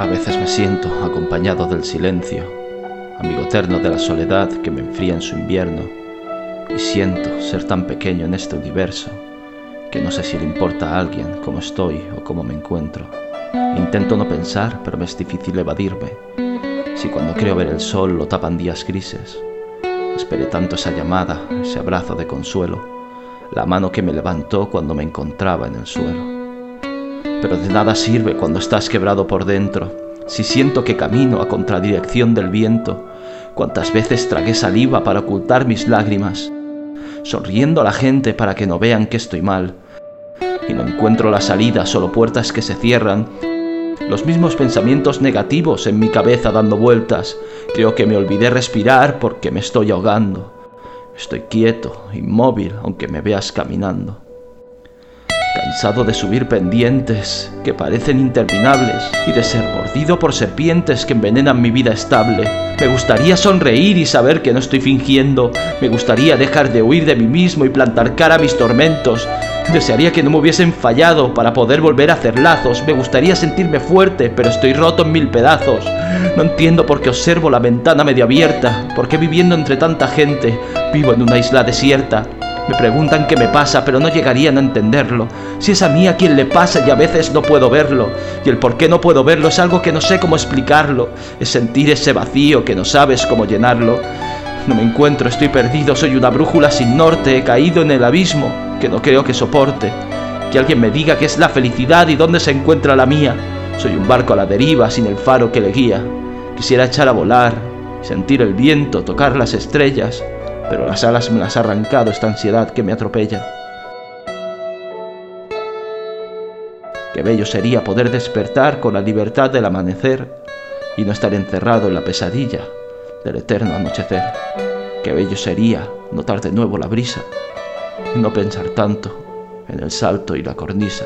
A veces me siento acompañado del silencio, amigo eterno de la soledad que me enfría en su invierno, y siento ser tan pequeño en este universo que no sé si le importa a alguien cómo estoy o cómo me encuentro. Intento no pensar, pero me es difícil evadirme. Si cuando creo ver el sol lo tapan días grises, esperé tanto esa llamada, ese abrazo de consuelo, la mano que me levantó cuando me encontraba en el suelo pero de nada sirve cuando estás quebrado por dentro. Si siento que camino a contradirección del viento, cuántas veces tragué saliva para ocultar mis lágrimas, sonriendo a la gente para que no vean que estoy mal, y no encuentro la salida, solo puertas que se cierran, los mismos pensamientos negativos en mi cabeza dando vueltas, creo que me olvidé respirar porque me estoy ahogando. Estoy quieto, inmóvil, aunque me veas caminando cansado de subir pendientes que parecen interminables y de ser mordido por serpientes que envenenan mi vida estable. Me gustaría sonreír y saber que no estoy fingiendo. Me gustaría dejar de huir de mí mismo y plantar cara a mis tormentos. Desearía que no me hubiesen fallado para poder volver a hacer lazos. Me gustaría sentirme fuerte, pero estoy roto en mil pedazos. No entiendo por qué observo la ventana medio abierta, por qué viviendo entre tanta gente vivo en una isla desierta. Me preguntan qué me pasa, pero no llegarían a entenderlo. Si es a mí a quien le pasa y a veces no puedo verlo. Y el por qué no puedo verlo es algo que no sé cómo explicarlo. Es sentir ese vacío que no sabes cómo llenarlo. No me encuentro, estoy perdido, soy una brújula sin norte, he caído en el abismo que no creo que soporte. Que alguien me diga qué es la felicidad y dónde se encuentra la mía. Soy un barco a la deriva sin el faro que le guía. Quisiera echar a volar, sentir el viento, tocar las estrellas, pero las alas me las ha arrancado esta ansiedad que me atropella. Qué bello sería poder despertar con la libertad del amanecer y no estar encerrado en la pesadilla del eterno anochecer. Qué bello sería notar de nuevo la brisa y no pensar tanto en el salto y la cornisa.